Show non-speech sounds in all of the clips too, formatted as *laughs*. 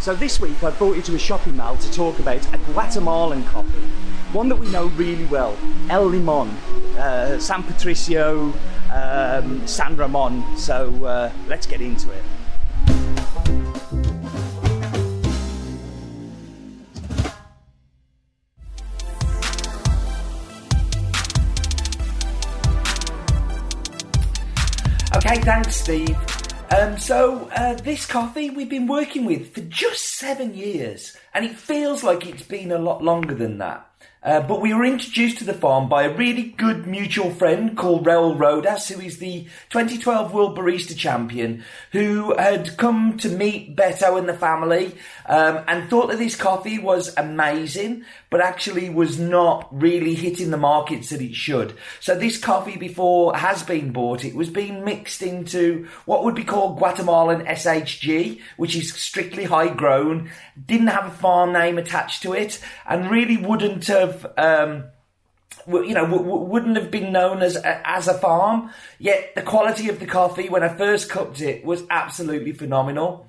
So this week I've brought you to a shopping mall to talk about a Guatemalan coffee, one that we know really well, El Limon, uh, San Patricio, um, San Ramon. So uh, let's get into it. Okay, thanks, Steve. Um, so uh, this coffee we've been working with for just seven years, and it feels like it's been a lot longer than that. Uh, but we were introduced to the farm by a really good mutual friend called Raul Rodas, who is the 2012 World Barista Champion, who had come to meet Beto and the family um, and thought that this coffee was amazing, but actually was not really hitting the markets that it should. So this coffee, before has been bought, it was being mixed into what would be called Guatemalan SHG, which is strictly high grown, didn't have a farm name attached to it, and really wouldn't have um, you know, wouldn't have been known as a, as a farm. Yet the quality of the coffee when I first cupped it was absolutely phenomenal.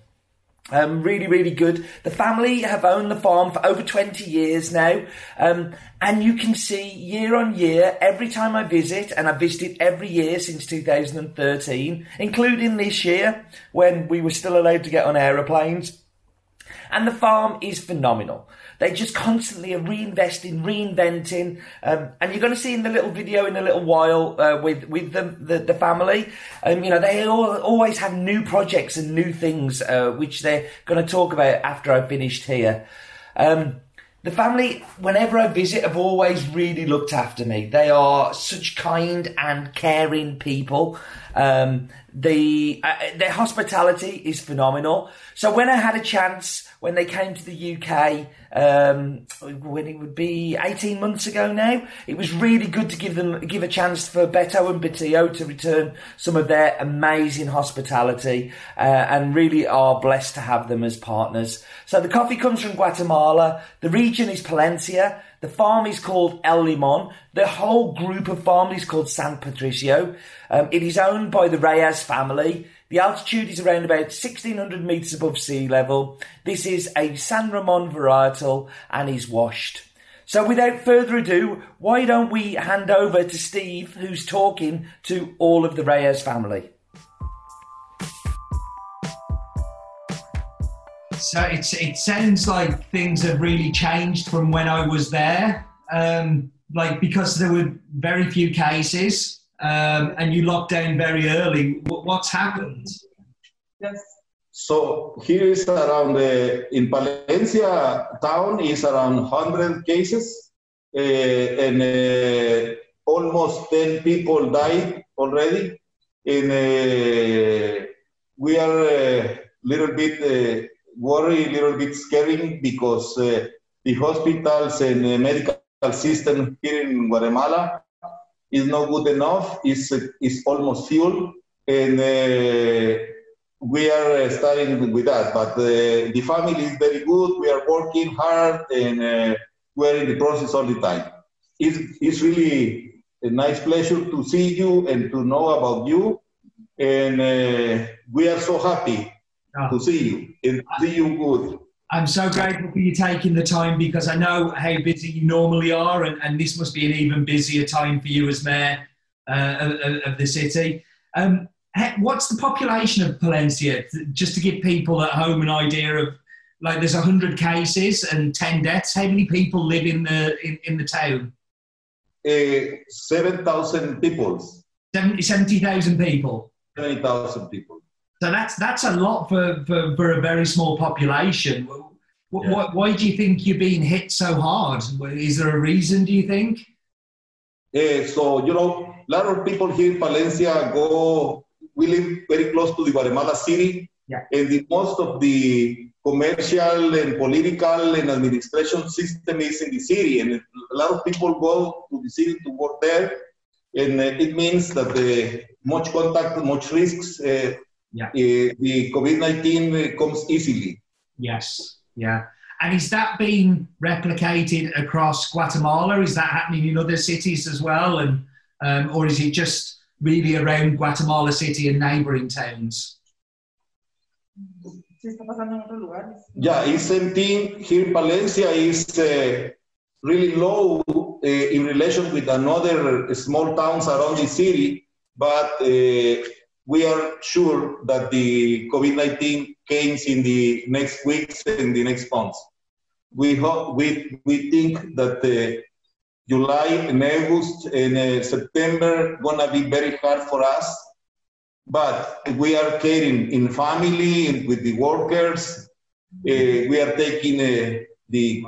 Um, really, really good. The family have owned the farm for over 20 years now. Um, and you can see year on year, every time I visit, and I've visited every year since 2013, including this year when we were still allowed to get on aeroplanes. And the farm is phenomenal. They just constantly are reinvesting, reinventing, um, and you're going to see in the little video in a little while uh, with with the, the, the family. Um, you know, they all, always have new projects and new things uh, which they're going to talk about after I've finished here. Um, the family, whenever I visit, have always really looked after me. They are such kind and caring people. Um, the uh, their hospitality is phenomenal. So when I had a chance, when they came to the UK, um, when it would be eighteen months ago now, it was really good to give them give a chance for Beto and Betillo to return some of their amazing hospitality, uh, and really are blessed to have them as partners. So the coffee comes from Guatemala. The region is Palencia. The farm is called El Limon. The whole group of farm is called San Patricio. Um, it is owned by the Reyes family. The altitude is around about 1600 metres above sea level. This is a San Ramon varietal and is washed. So without further ado, why don't we hand over to Steve, who's talking to all of the Reyes family? So it's, it sounds like things have really changed from when I was there. Um, like because there were very few cases um, and you locked down very early. What's happened? Yes. So here is around uh, in Palencia town is around 100 cases uh, and uh, almost 10 people died already. And uh, we are a little bit uh, worry, a little bit scary because uh, the hospitals and the medical system here in Guatemala is not good enough. It's, it's almost full. And uh, we are starting with that. But uh, the family is very good. We are working hard and uh, we're in the process all the time. It's, it's really a nice pleasure to see you and to know about you. And uh, we are so happy oh. to see you and see you good. I'm so grateful for you taking the time because I know how busy you normally are, and, and this must be an even busier time for you as mayor uh, of, of, the city. Um, what's the population of Palencia? Just to give people at home an idea of, like, there's 100 cases and 10 deaths. How many people live in the in, in the town? Uh, 7,000 people. 70,000 people. 70,000 people. So that's that's a lot for, for, for a very small population. What, yeah. what, why do you think you're being hit so hard? Is there a reason? Do you think? Uh, so you know, a lot of people here in Palencia go. We live very close to the Guatemala city, yeah. and the, most of the commercial and political and administration system is in the city, and a lot of people go to the city to work there, and uh, it means that uh, much contact, much risks. Uh, yeah. Uh, the COVID 19 comes easily. Yes, yeah. And is that being replicated across Guatemala? Is that happening in other cities as well? And um, or is it just really around Guatemala City and neighbouring towns? si está pasando en otros lugares. Yeah, it's same thing here in Palencia is uh, really low uh, in relation with another small towns around the city, but uh, we are sure that the COVID-19 comes in the next weeks and the next months. We hope we we think that uh, July and August and uh, September gonna be very hard for us but we are caring in family and with the workers. Uh, we are taking uh, the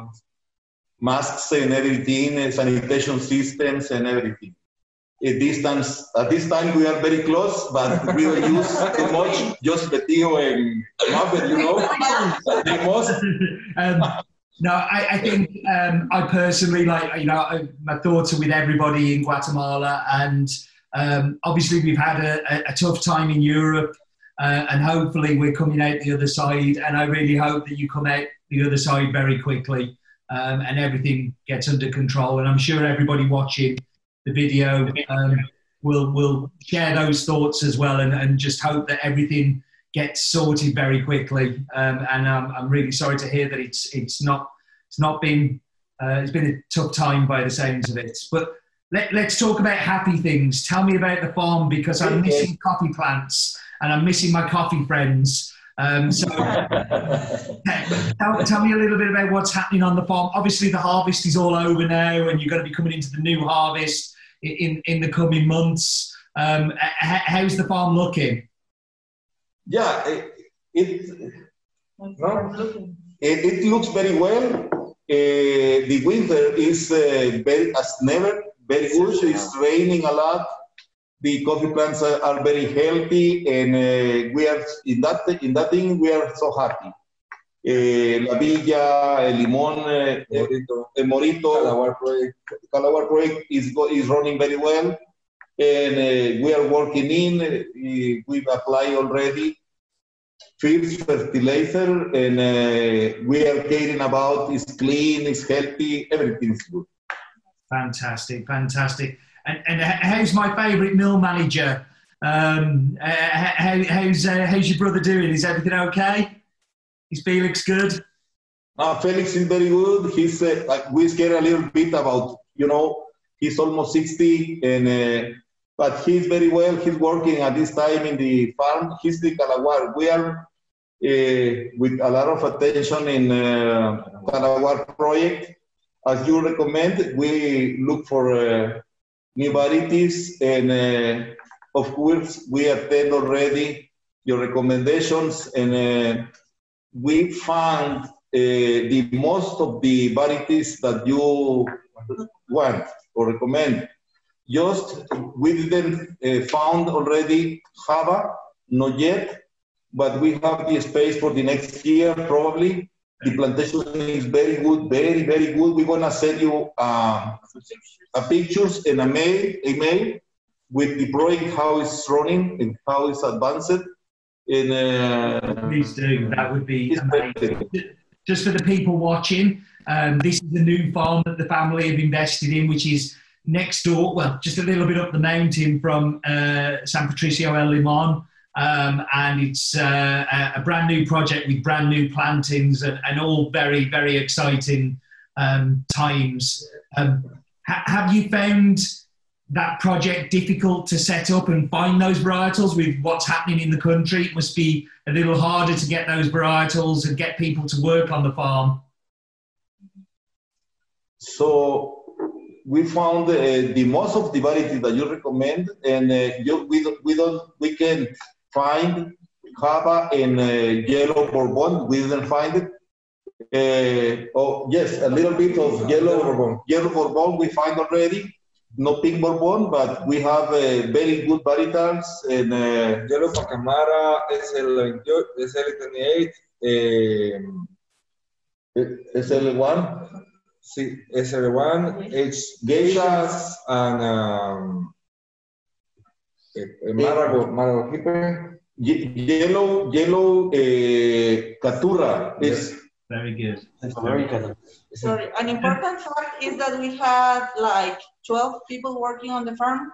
masks and everything, uh, sanitation systems and everything. At distance, at this time we are very close, but we don't *laughs* use too much. Just and Muppet, you know. The most *laughs* um, no, I, I think um, I personally like you know I, my thoughts are with everybody in Guatemala, and um, obviously we've had a, a, a tough time in Europe, uh, and hopefully we're coming out the other side. And I really hope that you come out the other side very quickly, um, and everything gets under control. And I'm sure everybody watching the video um, will we'll share those thoughts as well, and, and just hope that everything gets sorted very quickly. Um, and um, I'm really sorry to hear that it's it's not it's not been uh, it's been a tough time by the sounds of it. But let, us talk about happy things. Tell me about the farm because I'm missing coffee plants and I'm missing my coffee friends. Um, so *laughs* tell, tell, me a little bit about what's happening on the farm. Obviously, the harvest is all over now, and you're going to be coming into the new harvest in in the coming months. Um, how's the farm looking? Yeah, it it, no, it, it looks very well. Uh, the winter is uh, very as never very good. It's raining a lot. The coffee plants are, are very healthy, and uh, we are in that in that thing we are so happy. Uh, La Villa, El Limón, uh, Morito, El Morito, Calaguar project, Calaguar project is is running very well, and uh, we are working in. Uh, we've applied already first fertilizer, and uh, we are caring about it's clean, it's healthy, everything is good. Fantastic, fantastic. And, and how's my favourite mill manager? Um, uh, how, how's, uh, how's your brother doing? Is everything okay? Is Felix good? Uh, Felix is very good. He's uh, like we scared a little bit about you know he's almost 60 and uh, but he's very well. He's working at this time in the farm. He's the Calaguar. We are uh, with a lot of attention in uh, Calaguar project as you recommend, we look for uh, new varieties and uh, of course we attend already your recommendations and uh, we found uh, the most of the varieties that you want or recommend. Just we didn't uh, found already Java, not yet, but we have the space for the next year probably the plantation is very good, very, very good. We're gonna send you uh, a pictures and a mail, email with the project, how it's running and how it's advanced. And uh, please do. That would be amazing. Just for the people watching, um, this is the new farm that the family have invested in, which is next door. Well, just a little bit up the mountain from uh, San Patricio El Limon. Um, and it's uh, a brand new project with brand new plantings and, and all very, very exciting um, times. Um, ha- have you found that project difficult to set up and find those varietals with what's happening in the country? It must be a little harder to get those varietals and get people to work on the farm. So we found uh, the most of the varieties that you recommend, and uh, you, we, don't, we don't we can find Java and uh, yellow Bourbon. We didn't find it. Uh, oh, yes, a little bit of yellow Bourbon. Yellow Bourbon we find already. No pink Bourbon, but we have uh, very good varietals. And, uh, yellow Pacamara, SL28, SL28 eh, SL1. Sí, SL1, H geishas, and um, Marago, Maragogype. Yellow, yellow uh, Caturra is very good. American. Sorry, an important fact is that we had like 12 people working on the farm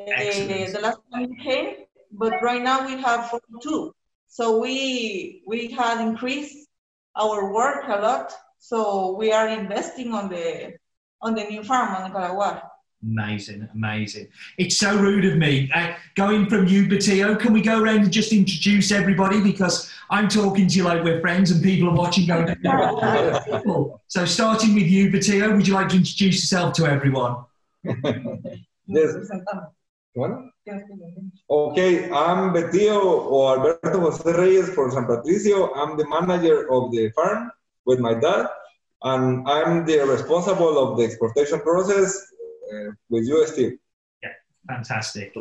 uh, the last time we came, but right now we have 42. So we we had increased our work a lot. So we are investing on the on the new farm on the Calaguar. Amazing, amazing. It's so rude of me. Uh, going from you, Batio, can we go around and just introduce everybody? Because I'm talking to you like we're friends and people are watching going, So starting with you, Batio, would you like to introduce yourself to everyone? *laughs* Yes. Bueno. Okay, I'm Betio or Alberto José Reyes for San Patricio. I'm the manager of the farm with my dad, and I'm the responsible of the exportation process uh, with you, Steve. Yeah, fantastic.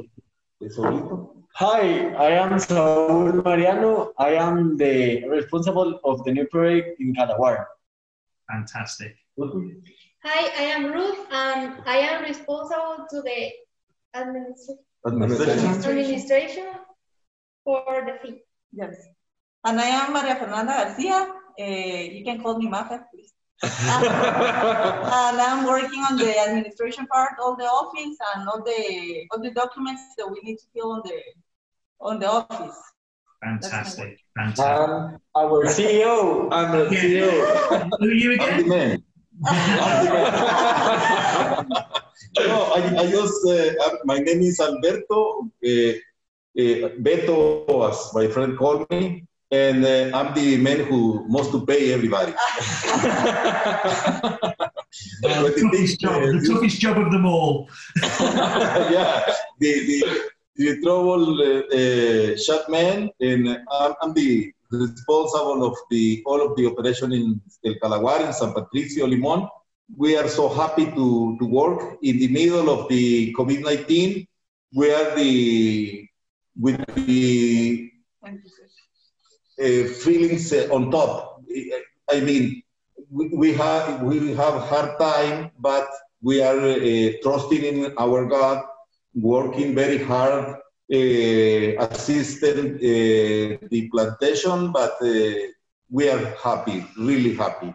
Hi, I am Saúl Mariano. I am the responsible of the new project in Calaguar. Fantastic. Hi, I am Ruth, and I am responsible to the administ- Administration. administration for the fee. Yes. And I am Maria Fernanda Garcia. Uh, you can call me Maja, please. And *laughs* I'm working on the administration part of the office and all the all the documents that we need to fill on the on the office. Fantastic. Fantastic. Um, Our CEO. I'm the Yeah. CEO. *laughs* Who are you I'm the again? man. I'm the man. *laughs* no, I, I just, uh, my name is Alberto, uh, uh, Beto, as my friend called me, and uh, I'm the man who must to pay everybody. *laughs* Uh, the, toughest job, the toughest job of them all. *laughs* yeah, the, the, the trouble uh, uh, shot man, and I'm, I'm the responsible of the all of the operation in El Calaguar in San Patricio Limon. We are so happy to, to work in the middle of the COVID-19. We are the with the uh, feelings uh, on top. I mean, we, we have we have hard time, but we are uh, trusting in our God, working very hard, uh, assisting uh, the plantation, but uh, we are happy, really happy,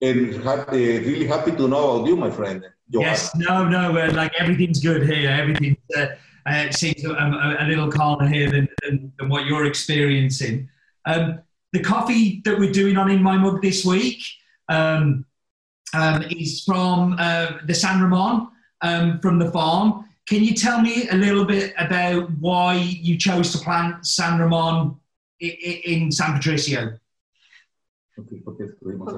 and happy, really happy to know about you, my friend. Johan. Yes, no, no, uh, like everything's good here. Everything uh, uh, seems a, a, little calmer here than, than, than what you're experiencing. Um, the coffee that we're doing on In My Mug this week um, um, is from uh, the San Ramon um, from the farm. Can you tell me a little bit about why you chose to plant San Ramon i- i- in San Patricio? Okay, escogimos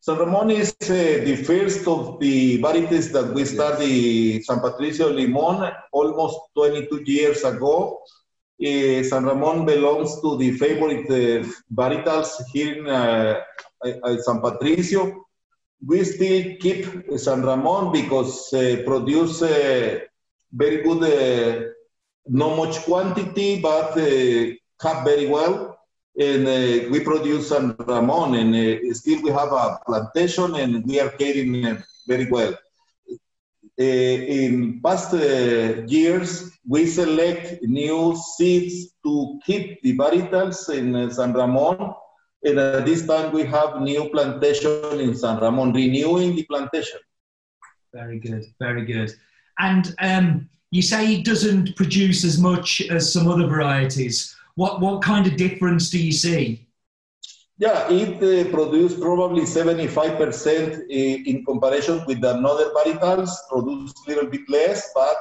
San Ramón. Is uh, the first of the varieties that we started San Patricio Limon almost 22 years ago. Uh, San Ramon belongs to the favorite uh, varietals here in uh, uh, San Patricio. We still keep San Ramon because uh, produce uh, very good, uh, not much quantity, but uh, cut very well and uh, we produce San Ramon, and uh, still we have a plantation, and we are caring it very well. Uh, in past uh, years, we select new seeds to keep the varietals in uh, San Ramon, and at this time we have new plantation in San Ramon, renewing the plantation. Very good, very good. And um, you say it doesn't produce as much as some other varieties. What what kind of difference do you see? Yeah, it uh, produced probably 75% in, in comparison with the another varietals, produced a little bit less, but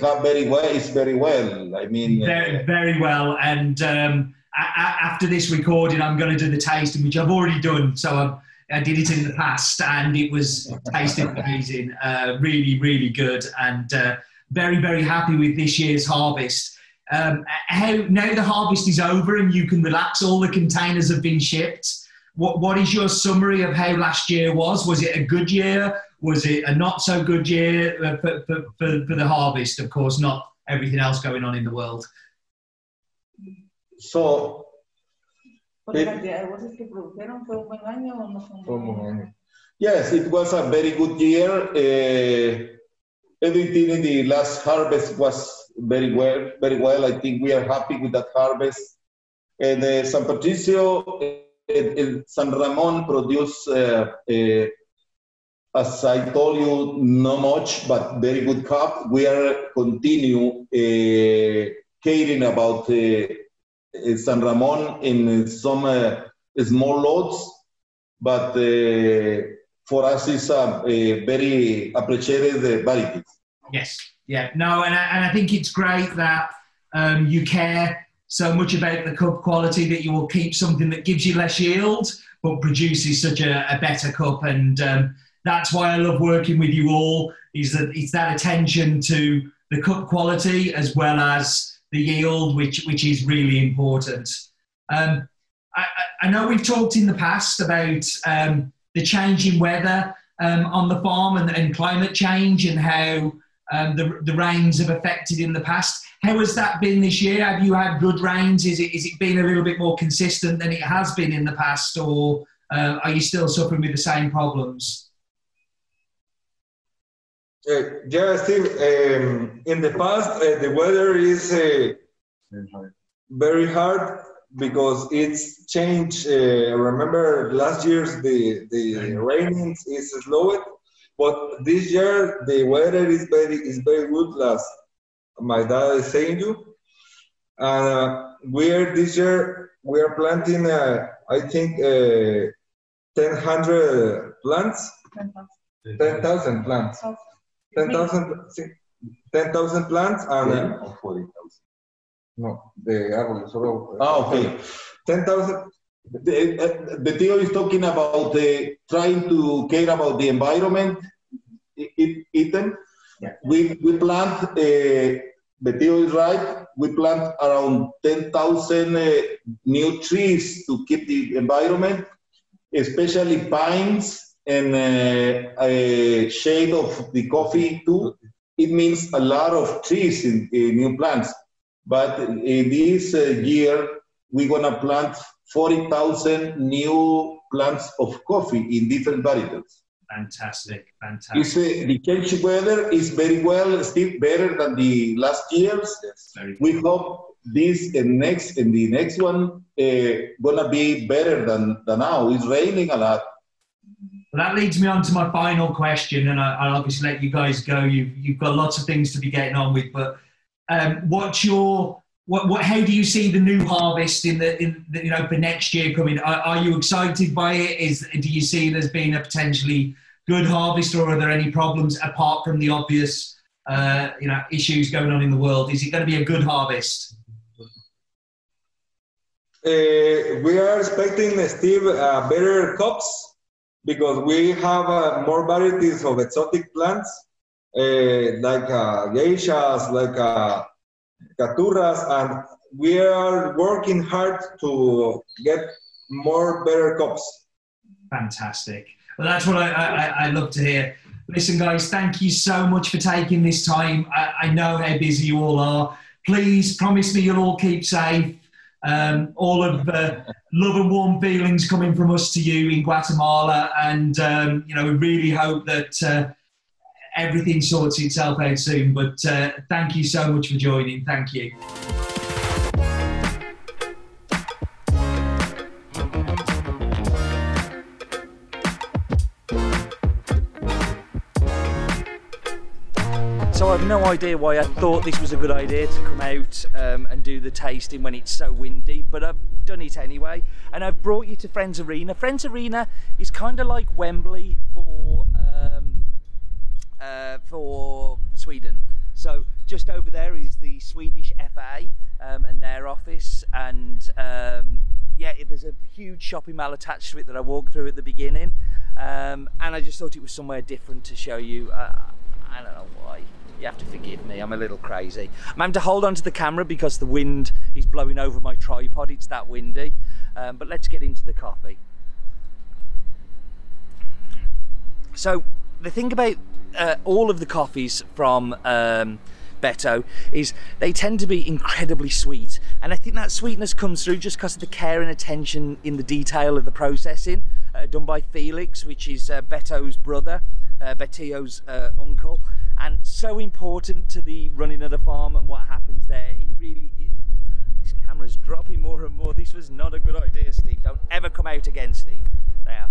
cut very well It's very well. I mean, uh, Very very well. And um, after this recording, I'm going to do the tasting, which I've already done. So I, I did it in the past, and it was tasted amazing. Uh, really really good, and uh, very very happy with this year's harvest. Um, how now the harvest is over and you can relax. All the containers have been shipped. What what is your summary of how last year was? Was it a good year? Was it a not so good year uh, for, for, for, for the harvest? Of course, not everything else going on in the world. so Por la cantidad de bolsas que produjeron, ¿fue un buen año o no fue un Fue buen un buen año? año. yes, it was a very good year. Uh, everything in the last harvest was very well, very well. I think we are happy with that harvest. And uh, San Patricio and, and San Ramon produce, uh, uh, as I told you, not much, but very good crop. We are continue uh, caring about uh, uh, San Ramon in some uh, small lots, but uh, for us it's a, a very appreciated uh, variety. Yes, yeah, no, and I, and I think it's great that um, you care so much about the cup quality that you will keep something that gives you less yield but produces such a, a better cup. And um, that's why I love working with you all. Is that it's that attention to the cup quality as well as the yield, which which is really important. Um, I, I, know we've talked in the past about um, the changing weather um, on the farm and, and, climate change and how um, the, the rains have affected in the past. How has that been this year? Have you had good rains? Is it, is it been a little bit more consistent than it has been in the past, or uh, are you still suffering with the same problems? Uh, yeah, Steve. Um, in the past, uh, the weather is uh, very hard because it's changed. Uh, remember last year's the the raining is slowed, but this year the weather is very is very good. Last my dad is saying you. Uh, we're this year we are planting uh, I think uh, 1,000 plants. 10,000 plants. 10,000 10, plants and uh, no, the árboles solo. Ah, okay. 10,000 the, uh, the Theo is talking about uh, trying to care about the environment, Ethan. Yeah. We, we plant, uh, Betio is right, we plant around 10,000 uh, new trees to keep the environment, especially pines and uh, a shade of the coffee too. It means a lot of trees in, in new plants. But in this uh, year, we're gonna plant 40,000 new plants of coffee in different varieties. Fantastic, fantastic. Uh, the change weather is very well, still better than the last years. Yes, we hope this and next and the next one uh, gonna be better than, than now. It's raining a lot. Well, that leads me on to my final question, and I, will obviously let you guys go. You've, you've got lots of things to be getting on with, but um, what's your what, what, how do you see the new harvest in the, in the, you know, for next year coming? Are, are, you excited by it? Is, do you see there's been a potentially good harvest or are there any problems apart from the obvious, uh, you know, issues going on in the world? Is it going to be a good harvest? Uh, we are expecting, Steve, uh, better crops because we have uh, more varieties of exotic plants uh, like uh, geishas, like Caturras, and we are working hard to get more better cups. Fantastic. Well, that's what I, I, I love to hear. Listen, guys, thank you so much for taking this time. I, I know how busy you all are. Please promise me you'll all keep safe. Um, all of the love and warm feelings coming from us to you in Guatemala, and um, you know we really hope that uh, everything sorts itself out soon. But uh, thank you so much for joining. Thank you. So I've no idea why I thought this was a good idea to come out um, and do the tasting when it's so windy, but I've done it anyway. And I've brought you to Friends Arena. Friends Arena is kind of like Wembley for uh, for Sweden. So just over there is the Swedish FA um, and their office, and um, yeah, there's a huge shopping mall attached to it that I walked through at the beginning, um, and I just thought it was somewhere different to show you. Uh, I don't know why. You have to forgive me, I'm a little crazy. I'm having to hold on to the camera because the wind is blowing over my tripod, it's that windy. Um, but let's get into the coffee. So, the thing about uh, all of the coffees from um, Beto is they tend to be incredibly sweet. And I think that sweetness comes through just because of the care and attention in the detail of the processing uh, done by Felix, which is uh, Beto's brother, uh, uh, uncle. And so important to the running of the farm and what happens there. He really, he, this camera's dropping more and more. This was not a good idea, Steve. Don't ever come out again, Steve. There,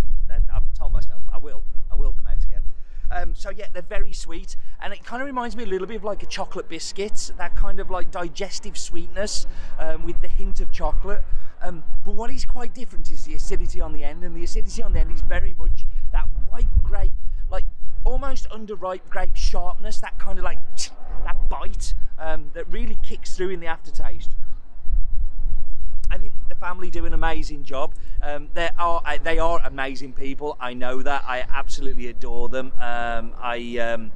I've told myself I will. I will come out. Um, so yeah, they're very sweet, and it kind of reminds me a little bit of like a chocolate biscuit, that kind of like digestive sweetness um, with the hint of chocolate. Um, but what is quite different is the acidity on the end, and the acidity on the end is very much that white grape, like almost underripe grape sharpness, that kind of like *tsk* that bite um, that really kicks through in the aftertaste. I think the family do an amazing job. Um, they are they are amazing people. I know that. I absolutely adore them. Um, I um,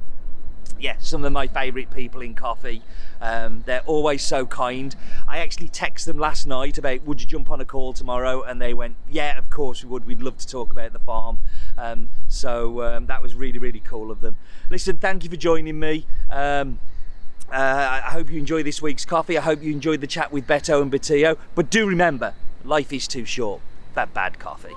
yeah, some of my favourite people in coffee. Um, they're always so kind. I actually texted them last night about would you jump on a call tomorrow, and they went, yeah, of course we would. We'd love to talk about the farm. Um, so um, that was really really cool of them. Listen, thank you for joining me. Uh, I hope you enjoy this week's coffee. I hope you enjoyed the chat with Beto and Batillo. But do remember, life is too short. That bad coffee.